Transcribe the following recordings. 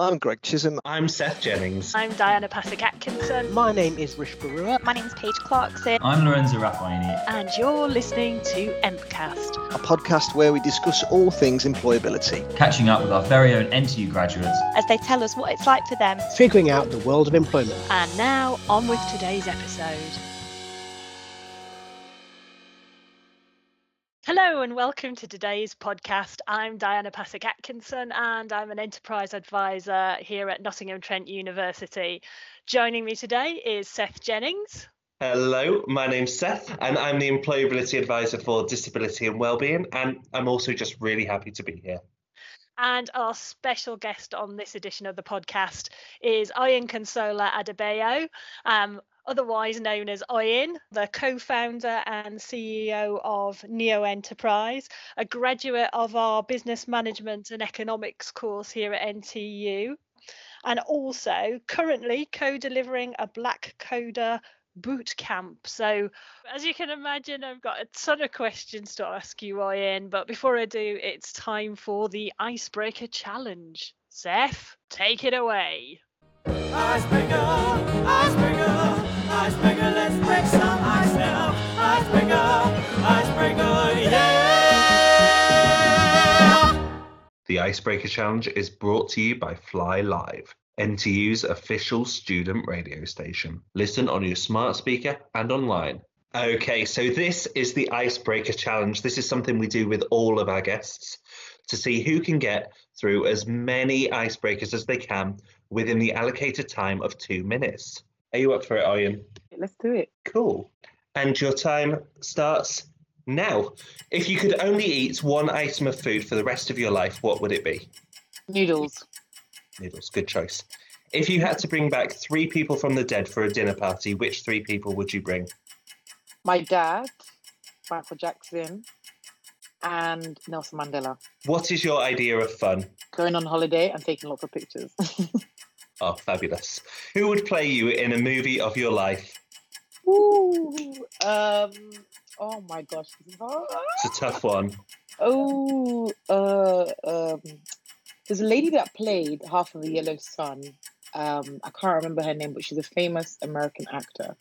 I'm Greg Chisholm. I'm Seth Jennings. I'm Diana Pasek Atkinson. My name is Rish Barua. My name is Paige Clarkson. I'm Lorenzo Raffaini. And you're listening to Empcast, a podcast where we discuss all things employability. Catching up with our very own NTU graduates as they tell us what it's like for them. Figuring out the world of employment. And now, on with today's episode. Hello and welcome to today's podcast. I'm Diana Pasek Atkinson and I'm an enterprise advisor here at Nottingham Trent University. Joining me today is Seth Jennings. Hello, my name's Seth and I'm the employability advisor for disability and wellbeing and I'm also just really happy to be here. And our special guest on this edition of the podcast is Oyinkansola Adebayo. Um, otherwise known as Oyin, the co founder and CEO of Niyo Enterprise, a graduate of our business management and economics course here at NTU, and also currently co delivering a Black Codher boot camp. So, as you can imagine, I've got a ton of questions to ask you, Oyin. But before I do, it's time for the icebreaker challenge. Seth, take it away. Icebreaker, icebreaker, icebreaker, let's break some ice now. Icebreaker, icebreaker, yeah! The Icebreaker Challenge is brought to you by Fly Live. NTU's official student radio station. Listen on your smart speaker and online. Okay, so this is the icebreaker challenge. This is something we do with all of our guests to see who can get through as many icebreakers as they can within the allocated time of two minutes. Are you up for it, Oyin? Let's do it. Cool. And your time starts now. If you could only eat one item of food for the rest of your life, what would it be? Noodles noodles. Good choice. If you had to bring back three people from the dead for a dinner party, which three people would you bring? My dad, Michael Jackson, and Nelson Mandela. What is your idea of fun? Going on holiday and taking lots of pictures. oh, fabulous. Who would play you in a movie of your life? Ooh, um, oh my gosh. It's a tough one. Oh, uh, um, there's a lady that played half of the Yellow Sun. Um, I can't remember her name, but she's a famous American actor.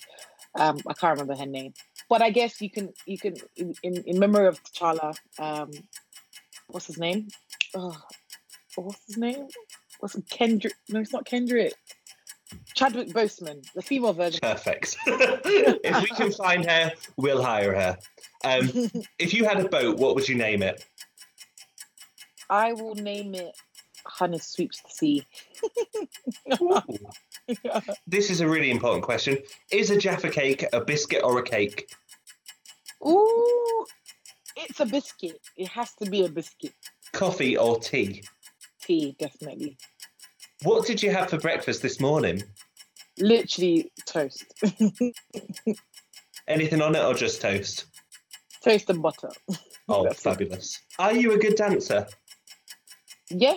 Um, I can't remember her name, but I guess you can you can in in memory of T'Challa. Um, what's his name? Oh, what's his name? What's? Kendrick? No, it's not Kendrick. Chadwick Boseman, the female version. Perfect. if we can find her, we'll hire her. Um, if you had a boat, what would you name it? I will name it honey sweeps the sea. This is a really important question. Is a Jaffa cake a biscuit or a cake? Ooh, it's a biscuit. It has to be a biscuit. Coffee or tea? Tea, definitely. What did you have for breakfast this morning? Literally toast. Anything on it or just toast? Toast and butter. Oh, fabulous. It. Are you a good dancer? Yeah,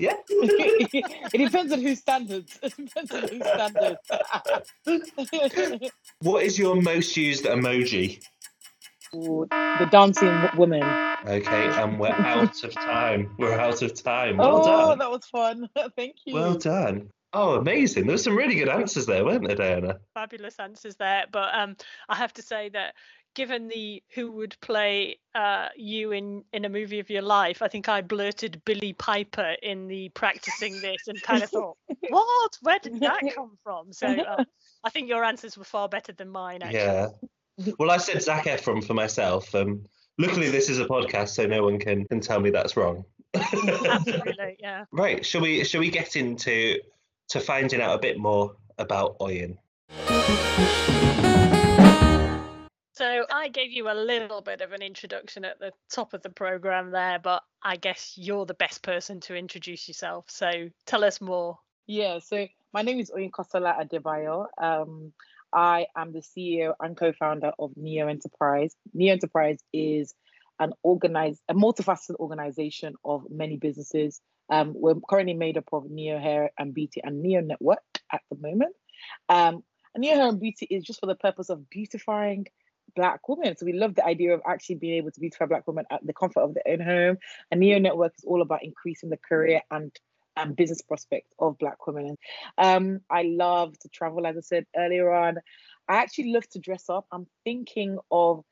yeah. it depends on whose standards. It depends on whose standards. what is your most used emoji? Ooh, the dancing woman. Okay, and we're out of time. We're out of time. Well done. oh, done. that was fun. Thank you. Well done. Oh, amazing. There were some really good answers there, weren't there, Diana? Fabulous answers there. But um, I have to say that given the who would play uh, you in in a movie of your life, I think I blurted Billie Piper in the practicing this and kind of thought, what? Where did that come from? So uh, I think your answers were far better than mine. Actually. Yeah. Well, I said Zac Efron for myself. Um, luckily, this is a podcast, so no one can can tell me that's wrong. Absolutely, yeah. Right. Shall we? Shall we get into to finding out a bit more about Oyin? So I gave you a little bit of an introduction at the top of the program there, but I guess you're the best person to introduce yourself. So tell us more. Yeah, so my name is Oyinkansola Adebayo. Um, I am the CEO and co-founder of Niyo Enterprise. Niyo Enterprise is an organized, a multifaceted organization of many businesses. Um, we're currently made up of Niyo Hair and Beauty and Niyo Network at the moment. Um, and Niyo Hair and Beauty is just for the purpose of beautifying black women. So we love the idea of actually being able to beautify black women at the comfort of their own home. And Niyo Network is all about increasing the career and and business prospect of Black women. Um, I love to travel, as I said earlier on. I actually love to dress up. I'm thinking of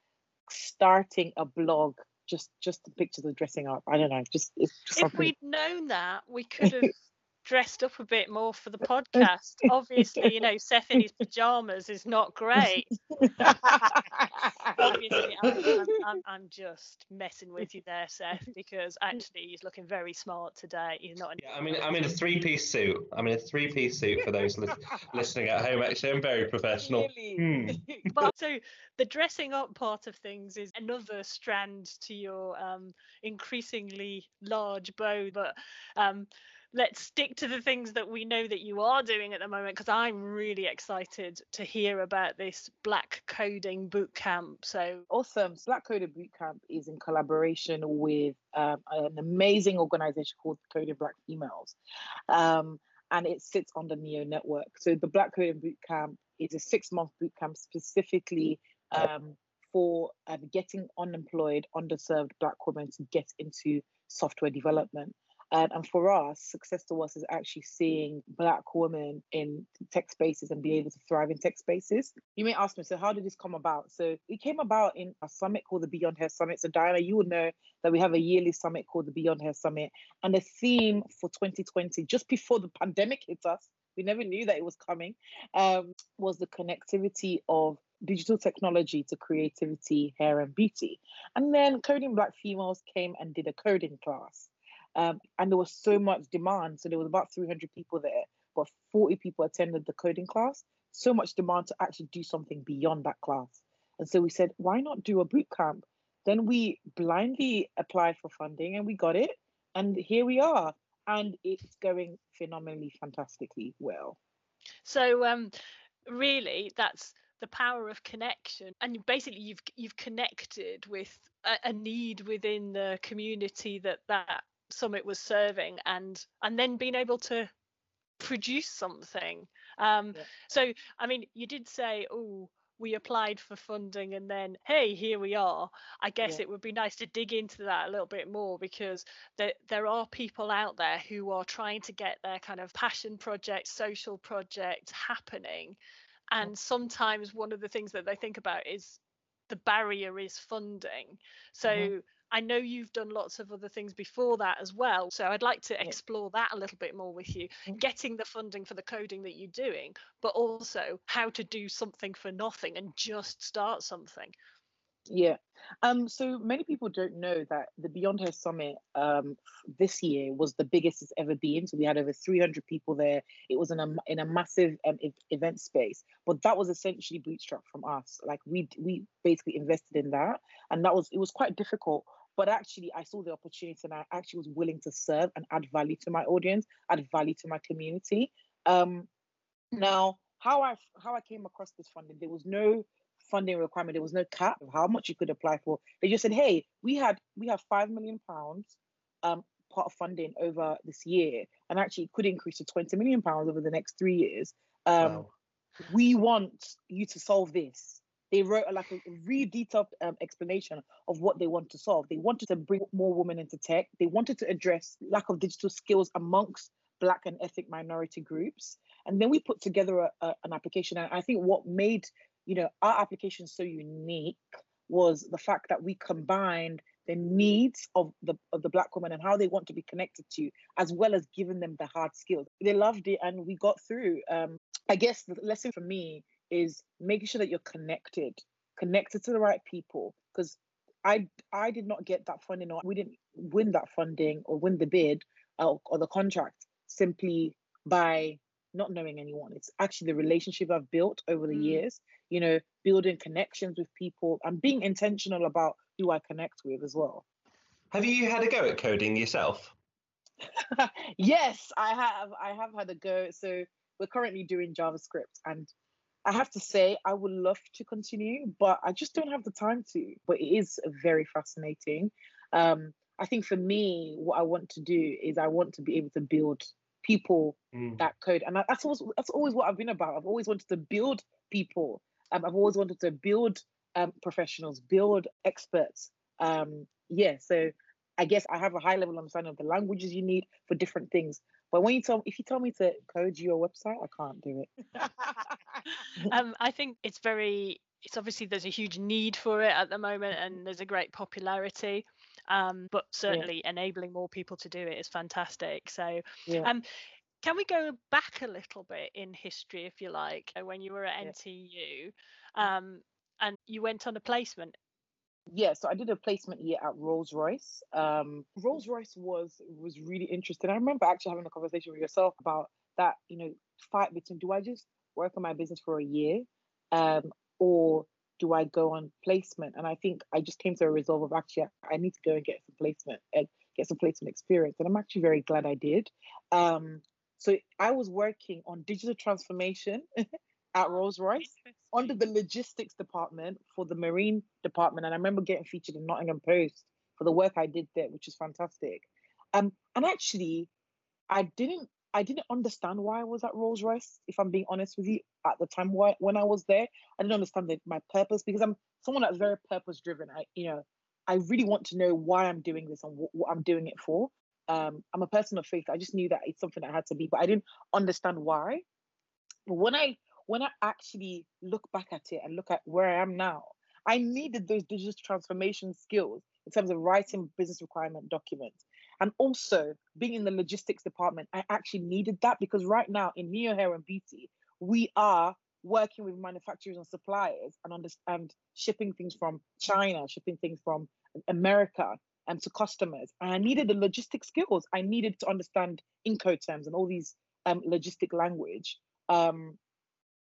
starting a blog just just the pictures of dressing up. I don't know, just it's just If something. we'd known that, we could have dressed up a bit more for the podcast. Obviously, you know, Seth in his pajamas is not great. Obviously, I'm, I'm, I'm, I'm just messing with you there, Seth, because actually he's looking very smart today. He's not. Yeah, I mean, I'm in a three-piece suit. I'm in a three-piece suit for those lis- listening at home. Actually, I'm very professional. Really? but so the dressing up part of things is another strand to your um, increasingly large bow. But um, let's stick to the things that we know that you are doing at the moment, because I'm really excited to hear about this black coding boot camp. So Awesome. So Black Codher Bootcamp is in collaboration with um, an amazing organization called Coding Black Females. Um, and it sits on the Niyo network. So the Black Coding Bootcamp is a six month bootcamp specifically um, for um, getting unemployed, underserved Black women to get into software development. And for us, success to us is actually seeing Black women in tech spaces and be able to thrive in tech spaces. You may ask me, so how did this come about? So it came about in a summit called the Beyond Hair Summit. So Diana, you would know that we have a yearly summit called the Beyond Hair Summit. And the theme for 2020, just before the pandemic hit us, we never knew that it was coming, um, was the connectivity of digital technology to creativity, hair, and beauty. And then Coding Black Females came and did a coding class. Um, and there was so much demand. So there was about 300 people there, but 40 people attended the coding class. So much demand to actually do something beyond that class. And so we said, why not do a boot camp? Then we blindly applied for funding and we got it. And here we are. And it's going phenomenally, fantastically well. So um, really, that's the power of connection, and basically you've you've connected with a, a need within the community that that summit was serving, and and then being able to produce something. Um, Yeah. So I mean, you did say, oh. We applied for funding and then, hey, here we are. I guess Yeah. it would be nice to dig into that a little bit more because there, there are people out there who are trying to get their kind of passion project social project happening. And sometimes one of the things that they think about is the barrier is funding. So I know you've done lots of other things before that as well. So I'd like to explore that a little bit more with you, getting the funding for the coding that you're doing, but also how to do something for nothing and just start something. Yeah. Um, so many people don't know that the Beyond Hair Summit um, this year was the biggest it's ever been. So we had over 300 people there. It was in a in a massive um, event space, but that was essentially bootstrapped from us. Like we we basically invested in that, and that was it was quite difficult. But actually, I saw the opportunity, and I actually was willing to serve and add value to my audience, add value to my community. Um, now, how I how I came across this funding, there was no funding requirement. There was no cap of how much you could apply for. They just said, "Hey, we had we have five million pounds um, part of funding over this year, and actually it could increase to twenty million pounds over the next three years. Um, Wow. We want you to solve this." They wrote a, like a really detailed um, explanation of what they want to solve. They wanted to bring more women into tech. They wanted to address lack of digital skills amongst Black and ethnic minority groups. And then we put together a, a- an application. And I think what made you know our application so unique was the fact that we combined the needs of the of the black woman and how they want to be connected to as well as giving them the hard skills they loved it and we got through um i guess the lesson for me is making sure that you're connected connected to the right people because i i did not get that funding or we didn't win that funding or win the bid uh, or the contract simply by not knowing anyone it's actually the relationship i've built over the Mm. years you know building connections with people and being intentional about who i connect with as well Have you had a go at coding yourself? yes i have i have had a go so we're currently doing javascript and i have to say i would love to continue but i just don't have the time to but it is very fascinating. Um i think for me what i want to do is i want to be able to build people Mm. that code and that's always that's always what i've been about. I've always wanted to build people. Um, i've always wanted to build um, professionals build experts. Um yeah so i guess i have a high level understanding of the languages you need for different things. But when you tell if you tell me to code your website, I can't do it. um, I think it's very it's obviously there's a huge need for it at the moment and there's a great popularity um, but certainly enabling more people to do it is fantastic so Yeah. um, can we go back a little bit in history if you like uh, when you were at Yeah. ntu um, and you went on a placement yeah, so I did a placement year at Rolls Royce. Um, Rolls Royce was was really interesting. I remember actually having a conversation with yourself about that, you know, fight between do I just work on my business for a year, um, or do I go on placement? And I think I just came to a resolve of actually I need to go and get some placement and get some placement experience, and I'm actually very glad I did. Um, so I was working on digital transformation at Rolls Royce under the logistics department for the marine department and i remember getting featured in nottingham post for the work i did there which is fantastic um and actually i didn't i didn't understand why i was at rolls royce if i'm being honest with you at the time when i was there. I didn't understand the, my purpose because i'm someone that's very purpose driven i you know i really want to know why i'm doing this and what, what i'm doing it for. Um i'm a person of faith. I just knew that it's something that had to be but i didn't understand why. But when i when I actually look back at it and look at where I am now, I needed those digital transformation skills in terms of writing business requirement documents. And also being in the logistics department, I actually needed that because right now in Niyo Hair and Beauty, we are working with manufacturers and suppliers and understand shipping things from China, shipping things from America and to customers. And I needed the logistic skills. I needed to understand Incoterms and all these um, logistic language. Um,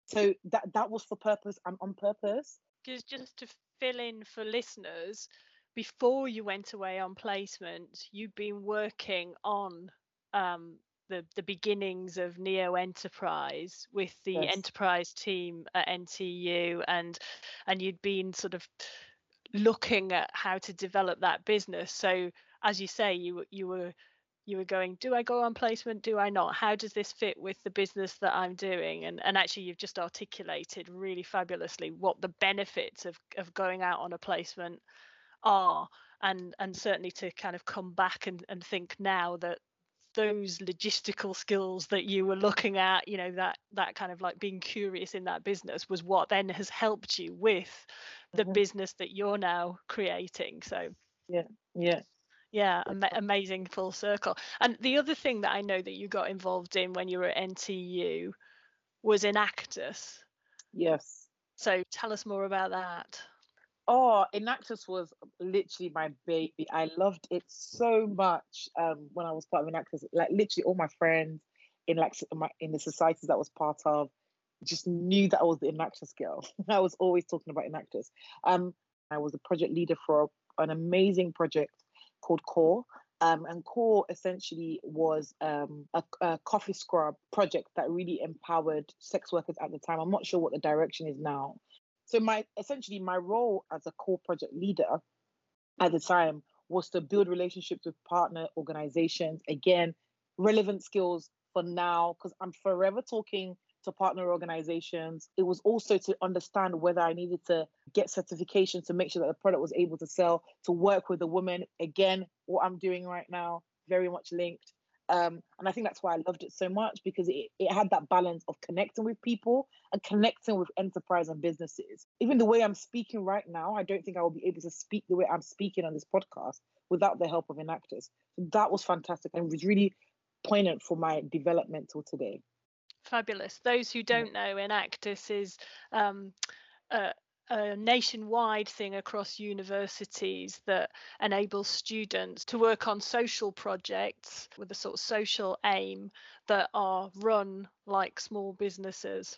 so that that was for purpose and on purpose because just to fill in for listeners before you went away on placement you'd been working on um, the the beginnings of Niyo enterprise with the Yes. enterprise team at ntu and and you'd been sort of looking at how to develop that business. So as you say you were- you were you were going do i go on placement? Do i not? How does this fit with the business that i'm doing? And and actually you've just articulated really fabulously what the benefits of of going out on a placement are and and certainly to kind of come back and, and think now that those logistical skills that you were looking at you know that that kind of like being curious in that business was what then has helped you with the Mhm. business that you're now creating so yeah yeah, ama- amazing full circle. And the other thing that I know that you got involved in when you were at NTU was Enactus. yes So tell us more about that. Oh enactus was literally my baby. I loved it so much um when i was part of enactus. Like literally all my friends in like my, in the societies that I was part of just knew that i was the enactus girl. I was always talking about enactus. Um i was a project leader for an amazing project called core. Um, and core essentially was um, a, a coffee scrub project that really empowered sex workers at the time. I'm not sure what the direction is now so my essentially my role as a core project leader at the time was to build relationships with partner organizations. Again, relevant skills for now because I'm forever talking to partner organizations. It was also to understand whether I needed to get certification to make sure that the product was able to sell, to work with the woman. Again, what I'm doing right now, very much linked. Um, and I think that's why I loved it so much because it, it had that balance of connecting with people and connecting with enterprise and businesses. Even the way I'm speaking right now, I don't think I will be able to speak the way I'm speaking on this podcast without the help of Enactus. So that was fantastic and was really poignant for my development till today. Fabulous. Those who don't know, Enactus is um, a, a nationwide thing across universities that enables students to work on social projects with a sort of social aim that are run like small businesses.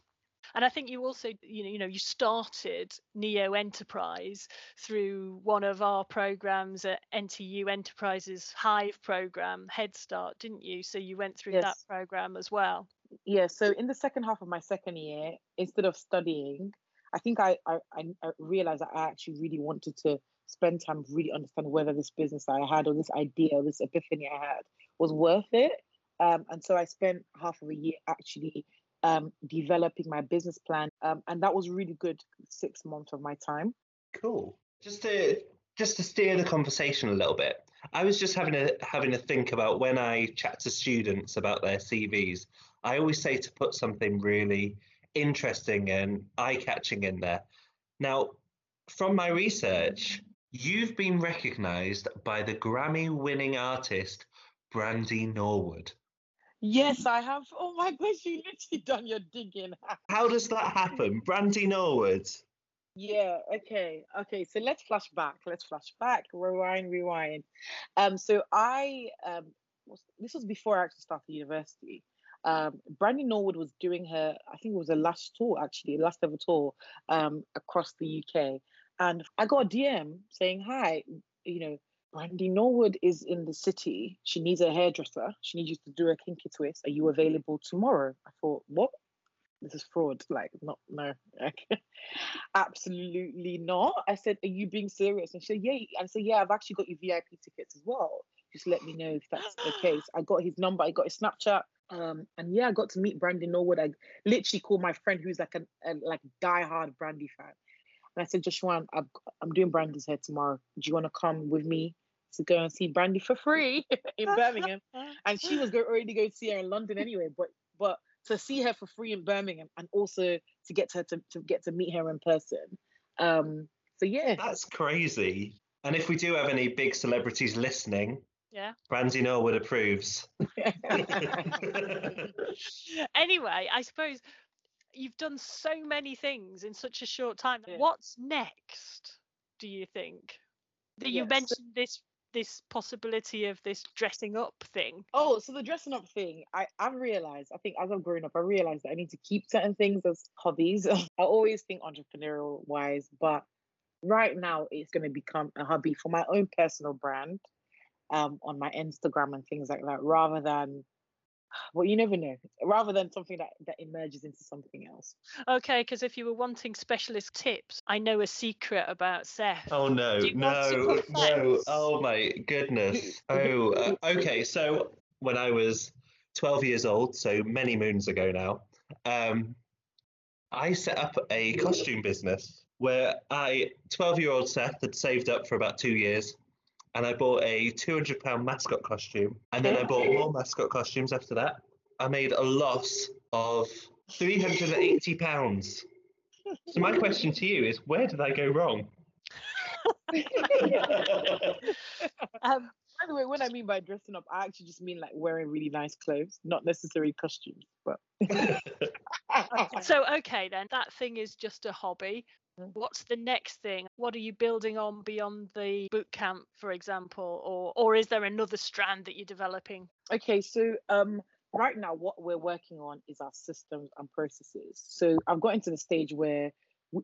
And I think you also, you know, you know, you started Niyo Enterprise through one of our programs at NTU Enterprises Hive program, Head Start, didn't you? So you went through that program as well. Yeah, so in the second half of my second year, instead of studying, I think I, I, I realized that I actually really wanted to spend time really understand whether this business I had or this idea or this epiphany I had was worth it. Um, and so I spent half of a year actually um, developing my business plan. Um, and that was really good six months of my time. Cool. Just to just to steer the conversation a little bit, I was just having a having a think about when I chat to students about their CVs. I always say to put something really interesting and eye catching in there. Now, from my research, you've been recognised by the Grammy winning artist Brandy Norwood. Yes, I have. Oh my gosh, you literally done your digging. How does that happen? Brandy Norwood. Yeah, okay. Okay, so let's flash back. Let's flash back. Rewind, rewind. Um, so I um was, this was before I actually started university. Um, Brandy Norwood was doing her, I think it was her last tour actually, last ever tour um across the UK. And I got a DM saying, Hi, you know, Brandy Norwood is in the city. She needs a hairdresser. She needs you to do a kinky twist. Are you available tomorrow? I thought, what? This is fraud. Like, not, no. Absolutely not. I said, are you being serious? And she said, yeah. I said, yeah, I've actually got your VIP tickets as well. Just let me know if that's the case. I got his number. I got his Snapchat. Um, and yeah, I got to meet Brandy Norwood. I literally called my friend who's like a, a like die-hard Brandy fan. And I said, Joshua, I'm, I'm doing Brandy's hair tomorrow. Do you want to come with me to go and see Brandy for free in Birmingham? and she was go, already going to see her in London anyway. But but to see her for free in Birmingham and also to get her to, to get to meet her in person. Um, so yeah, That's crazy. And if we do have any big celebrities listening, Yeah. Brandy Norwood approves. anyway, I suppose you've done so many things in such a short time. Yeah. What's next? Do you think? That you Yes. mentioned this this possibility of this dressing up thing. Oh, so the dressing up thing, I, I've realized, I think as I've grown up, I realized that I need to keep certain things as hobbies. I always think entrepreneurial wise, but right now it's going to become a hobby for my own personal brand um, on my Instagram and things like that, rather than, well, you never know, rather than something that, that emerges into something else. Okay, because if you were wanting specialist tips, I know a secret about Seth. Oh no, Do you want to no, no! Oh my goodness! Oh, uh, okay. So when I was 12 years old, so many moons ago now, um, I set up a costume business where I, 12-year-old Seth, had saved up for about two years, and I bought a 200 pound mascot costume, and then I bought more mascot costumes after that. I made a loss of 380 pounds. So my question to you is, where did I go wrong? Um, By the way, what I mean by dressing up, I actually just mean like wearing really nice clothes, not necessarily costumes, but. so okay then, that thing is just a hobby. What's the next thing? What are you building on beyond the boot camp, for example, or or is there another strand that you're developing? Okay, so um, right now what we're working on is our systems and processes. So I've gotten to the stage where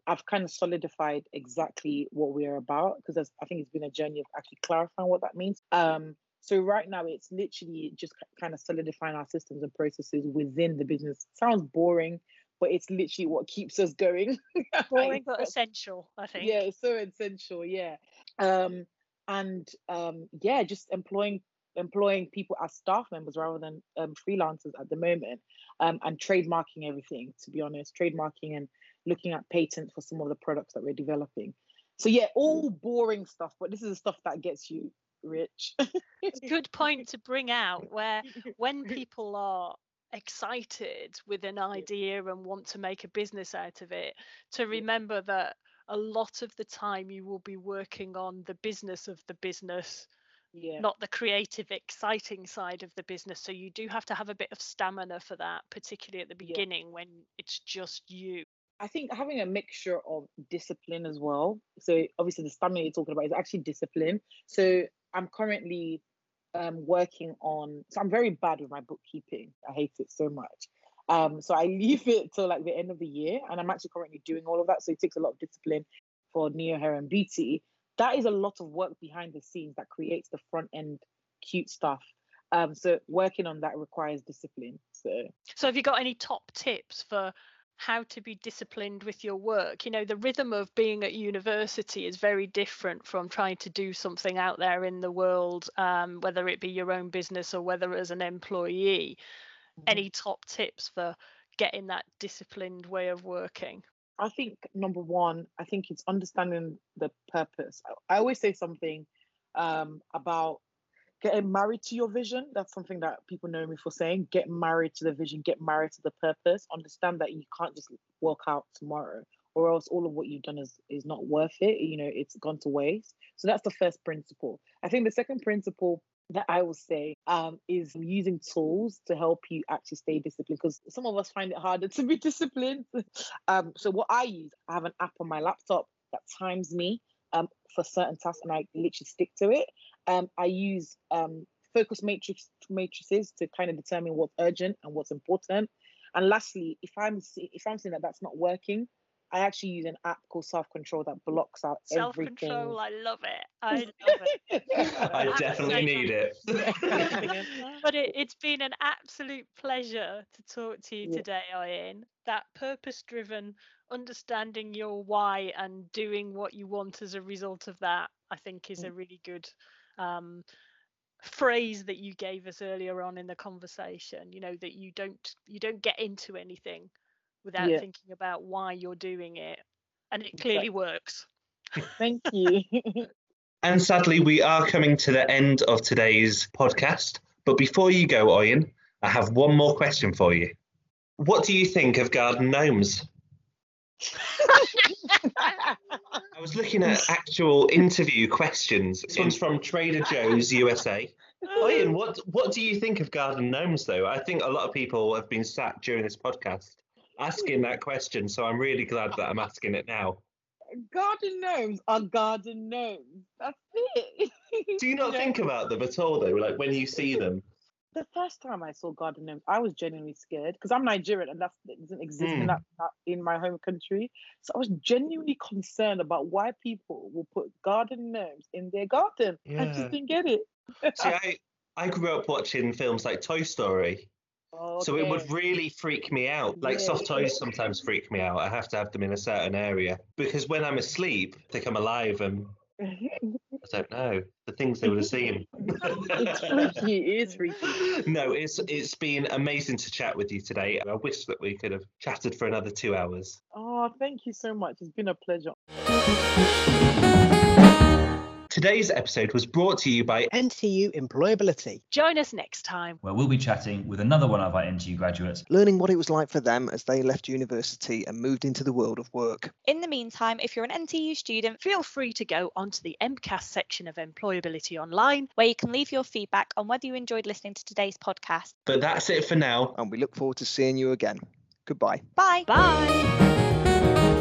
I've kind of solidified exactly what we're about because I think it's been a journey of actually clarifying what that means. Um, so right now it's literally just kind of solidifying our systems and processes within the business. Sounds boring, but it's literally what keeps us going. Boring but essential, I think. yeah it's so essential yeah um and um yeah just employing employing people as staff members rather than um, freelancers at the moment um and trademarking everything to be honest trademarking and looking at patents for some of the products that we're developing so yeah all boring stuff but this is the stuff that gets you rich It's a good point to bring out where when people are excited with an idea and want to make a business out of it, to remember that a lot of the time you will be working on the business of the business, yeah not the creative, exciting side of the business. So you do have to have a bit of stamina for that, particularly at the Yeah. beginning when it's just you. I think having a mixture of discipline as well. So obviously the stamina you're talking about is actually discipline. So I'm currently um, working on. So I'm very bad with my bookkeeping. I hate it so much. Um, so I leave it till like the end of the year, and I'm actually currently doing all of that. So it takes a lot of discipline for Niyo Hair and Beauty. That is a lot of work behind the scenes that creates the front end cute stuff. Um, so working on that requires discipline. So So have you got any top tips for how to be disciplined with your work? You know, the rhythm of being at university is very different from trying to do something out there in the world, um, whether it be your own business or whether as an employee. Any top tips for getting that disciplined way of working? I think number one, I think it's understanding the purpose. I, I always say something um, about getting married to your vision. That's something that people know me for saying. Get married to the vision, get married to the purpose. Understand that you can't just walk out tomorrow, or else all of what you've done is is not worth it. You know, it's gone to waste. So that's the first principle. I think the second principle that I will say um, is using tools to help you actually stay disciplined because some of us find it harder to be disciplined. um, so what I use, I have an app on my laptop that times me um, for certain tasks and I literally stick to it. Um, I use um, focus matrix matrices to kind of determine what's urgent and what's important. And lastly, if I'm see, if I'm seeing that that's not working, I actually use an app called Self Control that blocks out Self everything. control, I love it. I love it. I Absolutely. definitely need it. but it, it's been an absolute pleasure to talk to you Yeah. today, Ian. That purpose driven, understanding your why and doing what you want as a result of that, I think is a really good um, phrase that you gave us earlier on in the conversation. You know, that you don't you don't get into anything without Yeah. thinking about why you're doing it. And it clearly works. Thank you. And sadly, we are coming to the end of today's podcast. But before you go, Ian, I have one more question for you. What do you think of garden gnomes? I was looking at actual interview questions. This one's from Trader Joe's USA. Ian, what what do you think of garden gnomes though? I think a lot of people have been sat during this podcast asking that question, so I'm really glad that I'm asking it now. garden gnomes are garden gnomes. That's it. Do you not think about them at all though? Like when you see them? The first time I saw garden gnomes, I was genuinely scared because I'm Nigerian and that's, that doesn't exist in Mm. that, that in my home country. So I was genuinely concerned about why people will put garden gnomes in their garden. I Yeah. just didn't get it. See, I, I grew up watching films like Toy Story, so it would really freak me out. Like Yeah. soft toys sometimes freak me out. I have to have them in a certain area because when I'm asleep, they come alive and I don't know the things they would have seen. it's freaky. It is freaky. no, it's it's been amazing to chat with you today. I wish that we could have chatted for another two hours. Oh, thank you so much. It's been a pleasure. Today's episode was brought to you by NTU Employability, Join us next time. where we'll be chatting with another one of our NTU graduates. learning what it was like for them as they left university and moved into the world of work. In the meantime, if you're an NTU student, Feel free to go onto the Empcast section of Employability Online where you can leave your feedback on whether you enjoyed listening to today's podcast. But that's it for now. And we look forward to seeing you again. Goodbye. Bye. Bye.